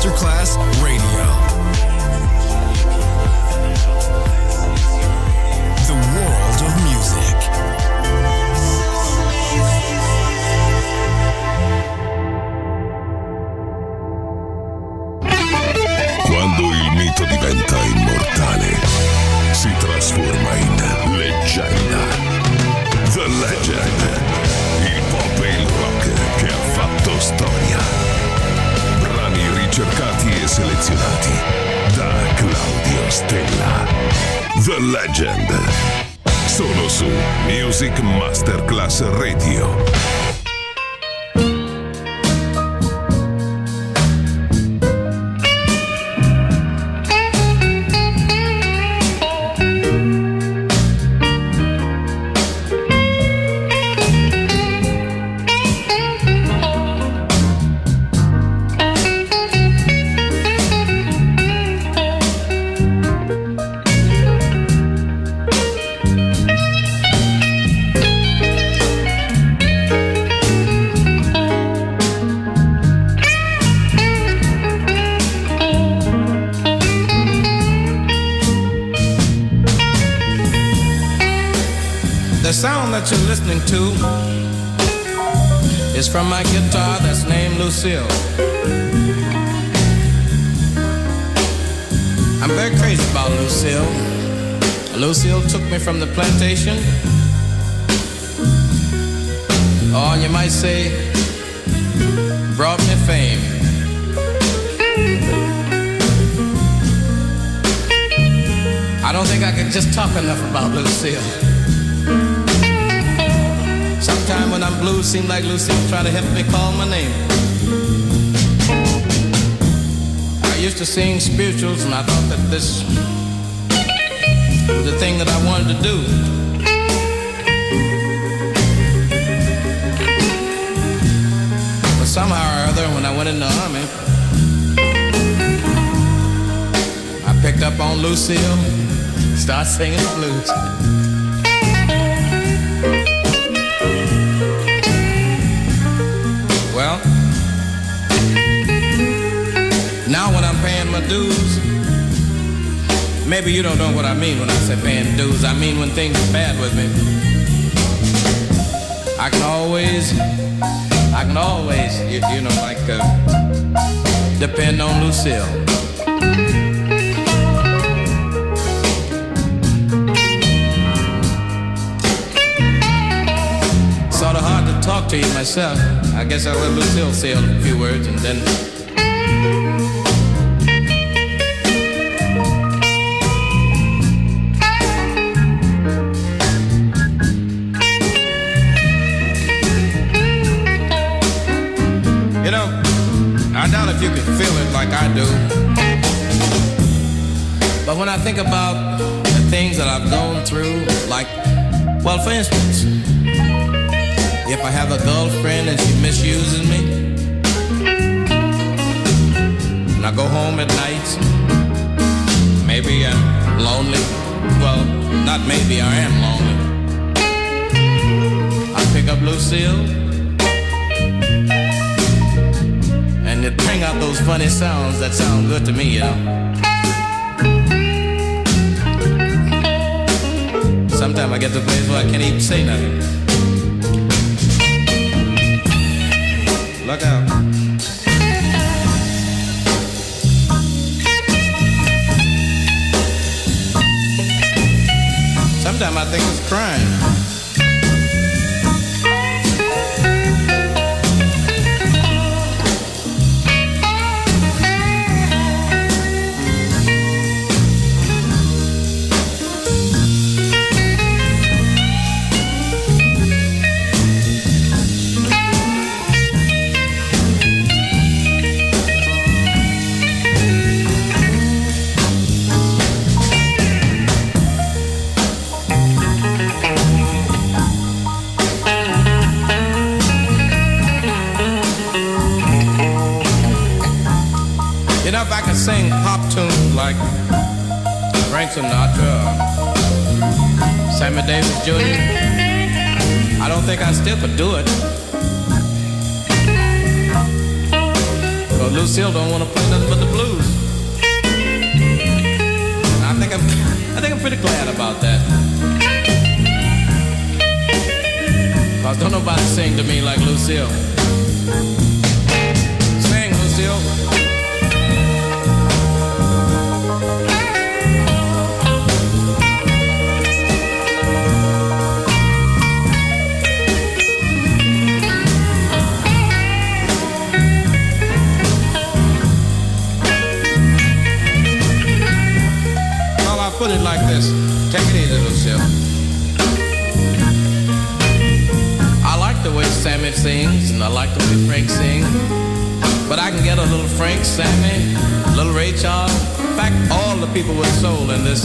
Masterclass just talk enough about Lucille. Sometime when I'm blue, seem like Lucille try to help me call my name. I used to sing spirituals, and I thought that this was the thing that I wanted to do. But somehow or other, when I went in the army, I picked up on Lucille, start singing the blues. Well, now when I'm paying my dues, maybe you don't know what I mean when I say paying dues. I mean when things are bad with me. I can always, I can always, you, you know, like uh, depend on Lucille. To you myself. I guess I'll let Lucille say a few words and then. You know, I doubt if you can feel it like I do. But when I think about the things that I've gone through, like, well, for instance, if I have a girlfriend and she misuses me, and I go home at night, maybe I'm lonely. Well, not maybe, I am lonely. I pick up Lucille, and it bring out those funny sounds that sound good to me, you know. Sometimes I get to a place where I can't even say nothing. Look out. Sometimes I think it's crime. like Frank Sinatra, uh, Sammy Davis Jr. I don't think I still could do it. But Lucille don't want to play nothing but the blues. And I think I'm, I think I'm pretty glad about that. Cause don't nobody sing to me like Lucille. Sings, and I like the way Frank sings. But I can get a little Frank, Sammy, little Ray Charles, in fact, all the people with soul in this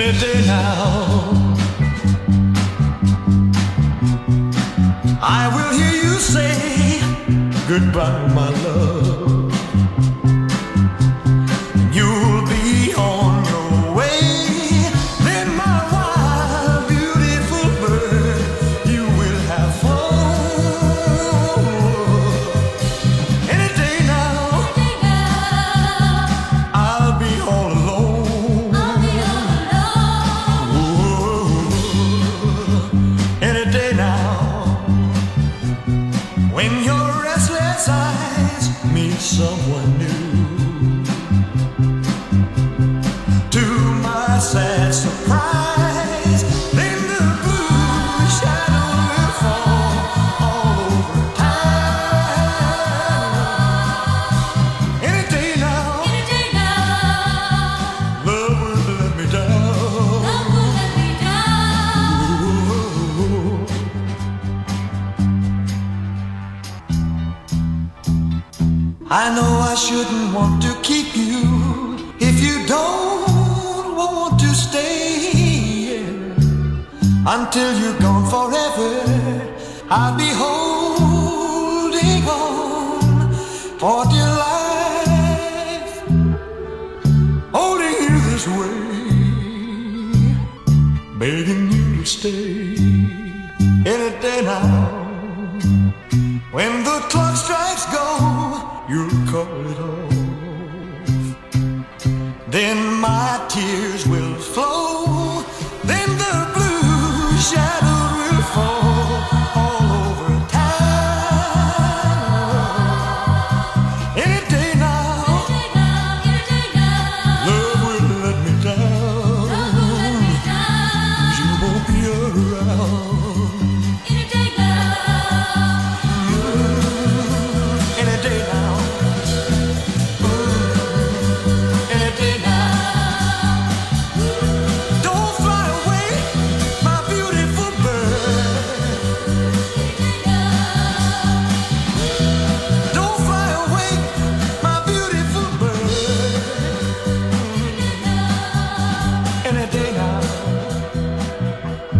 any day now. I will hear you say goodbye, my love. the clock strikes go, you'll call it off. Then my tears will flow, then the blue shadow.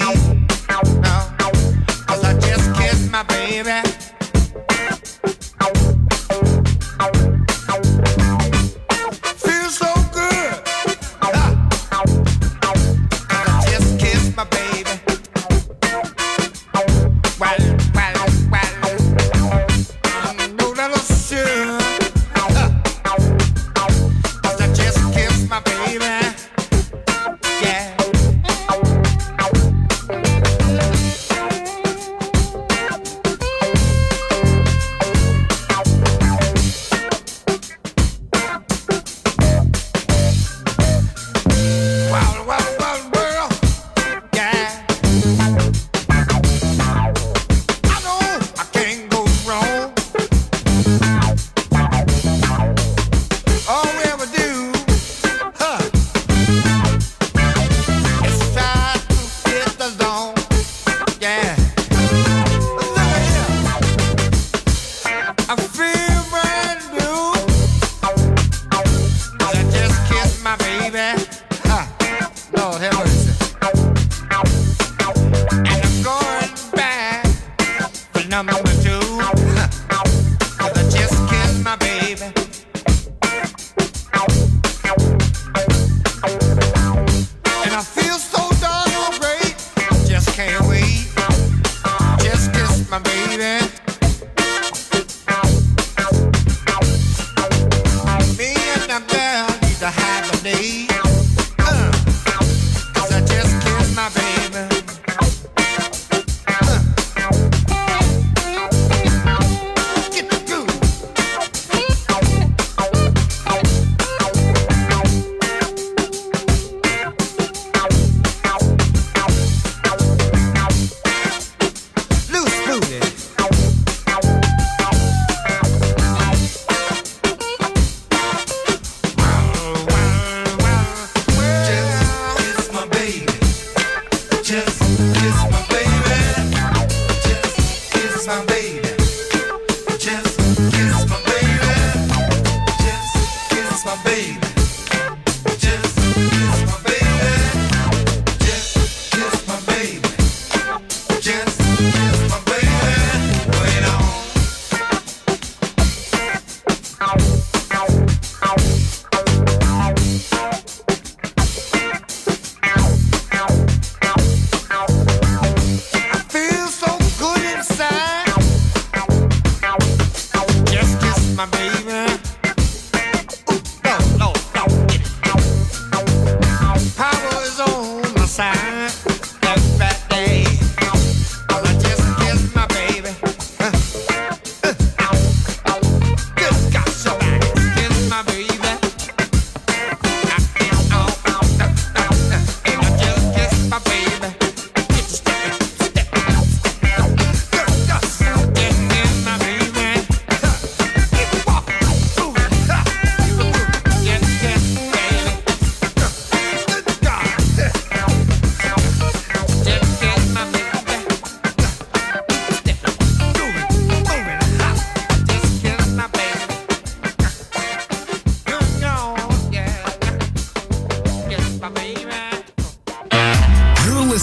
Cause I just kissed my baby.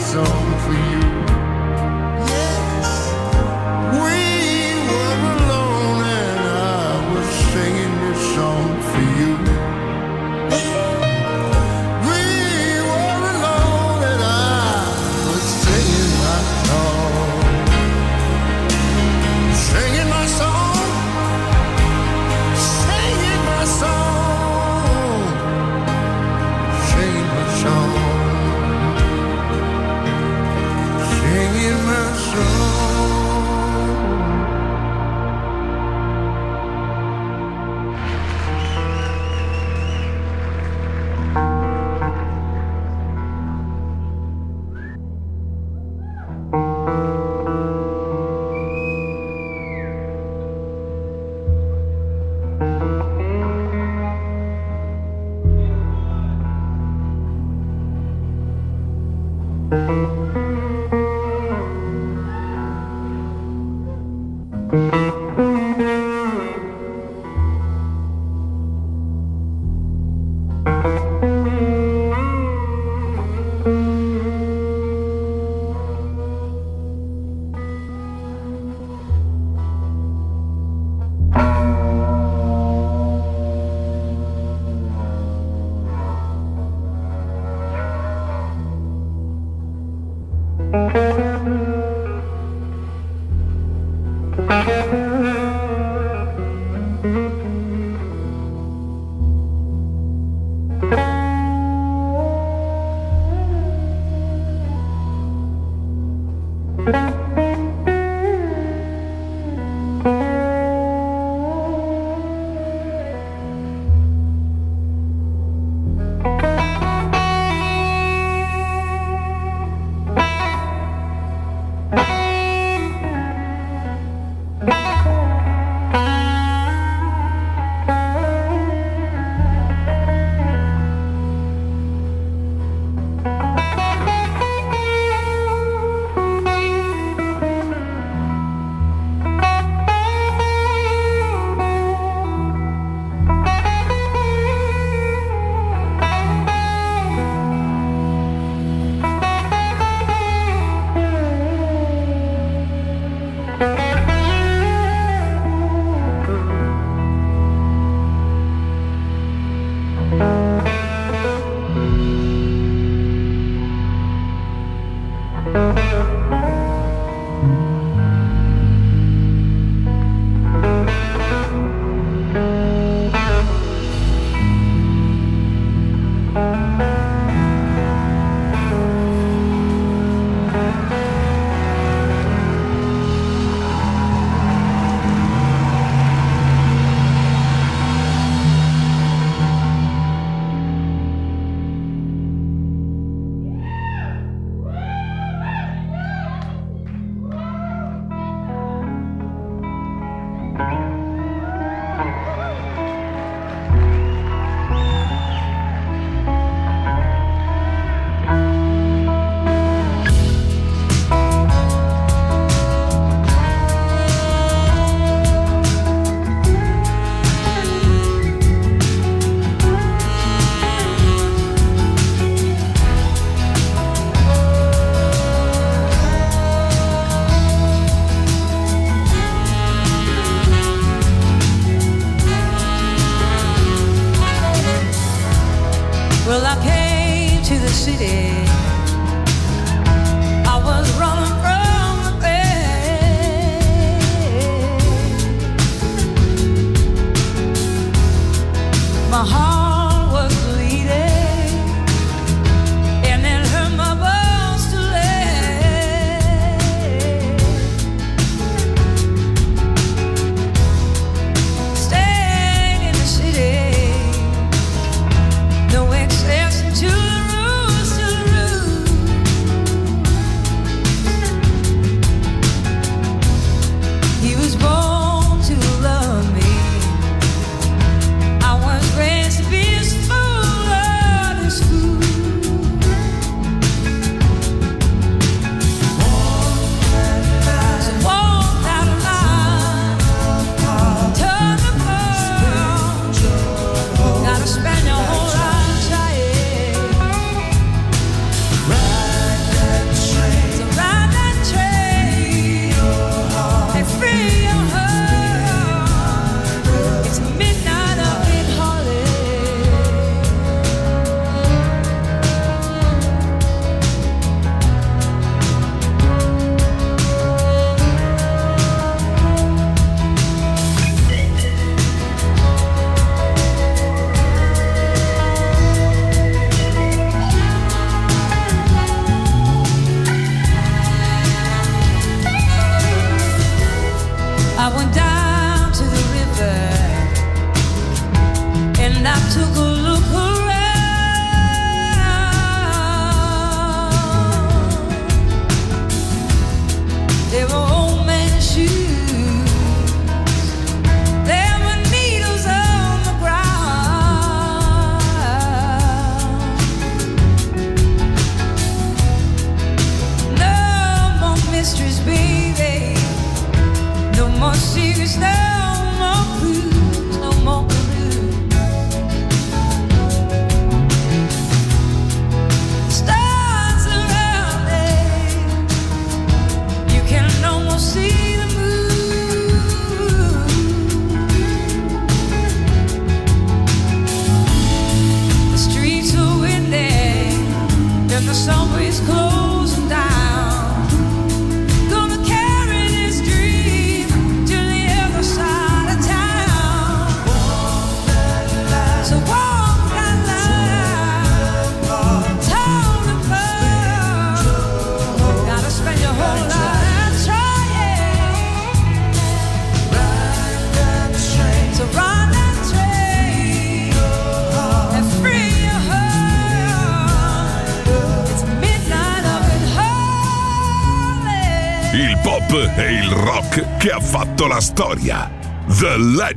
song for you.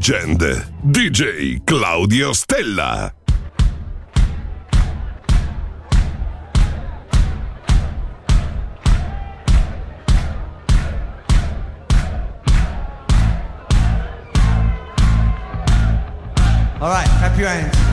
Legend. DJ Claudio Stella. All right, clap hands.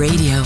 Radio,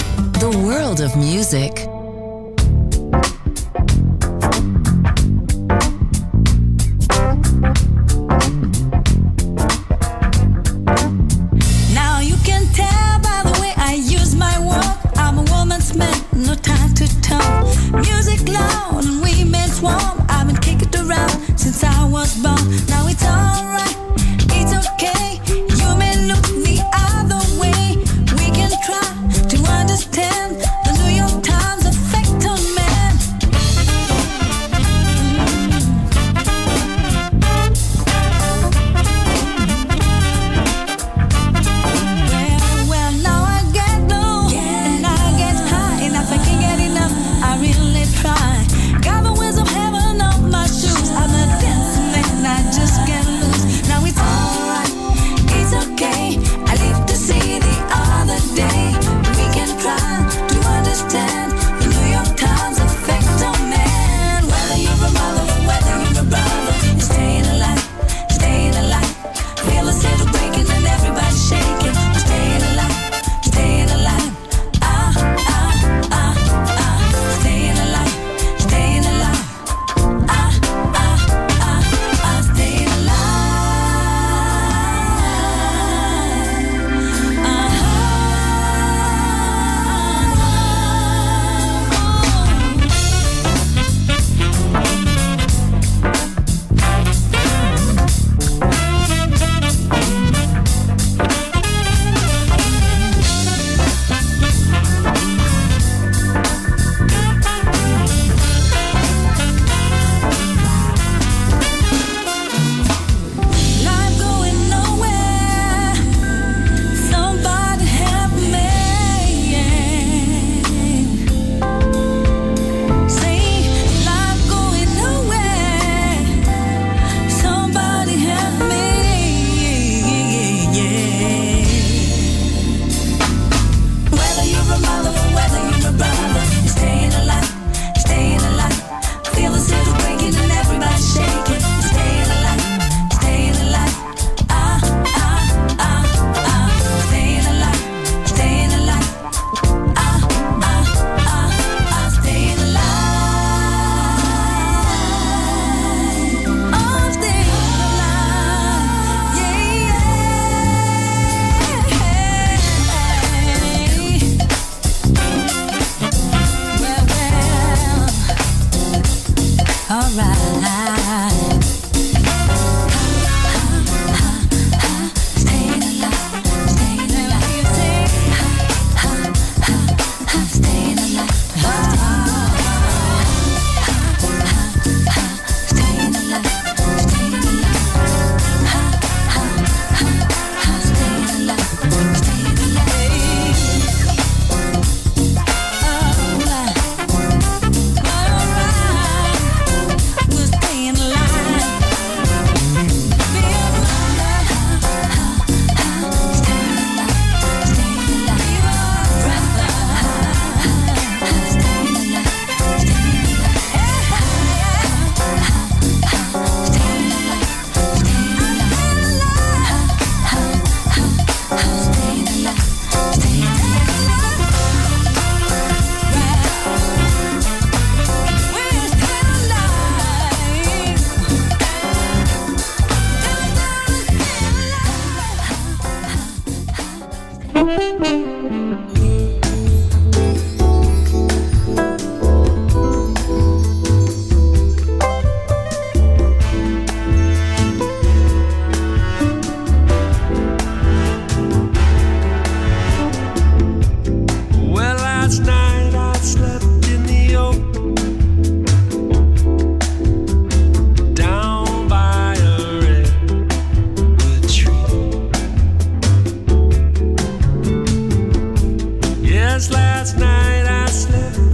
Just last night I slept.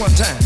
one time.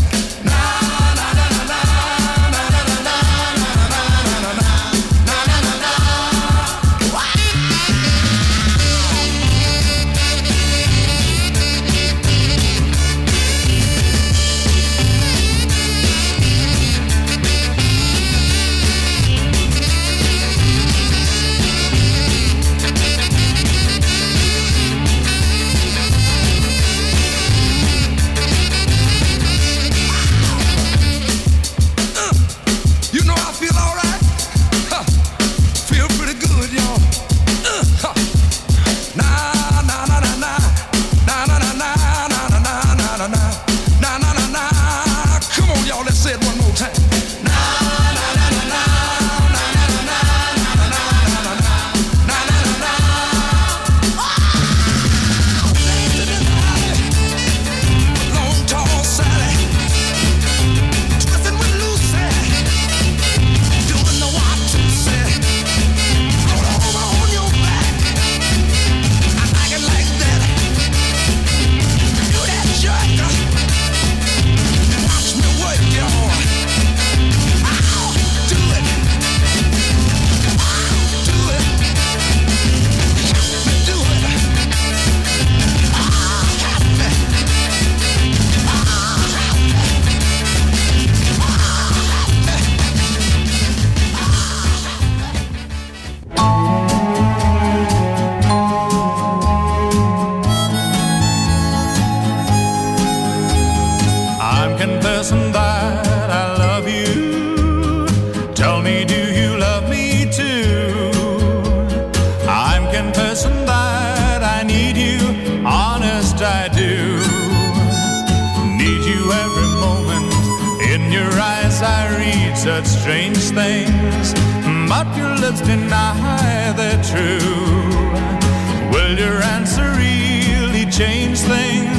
things, but your lips deny they're true. Will your answer really change things?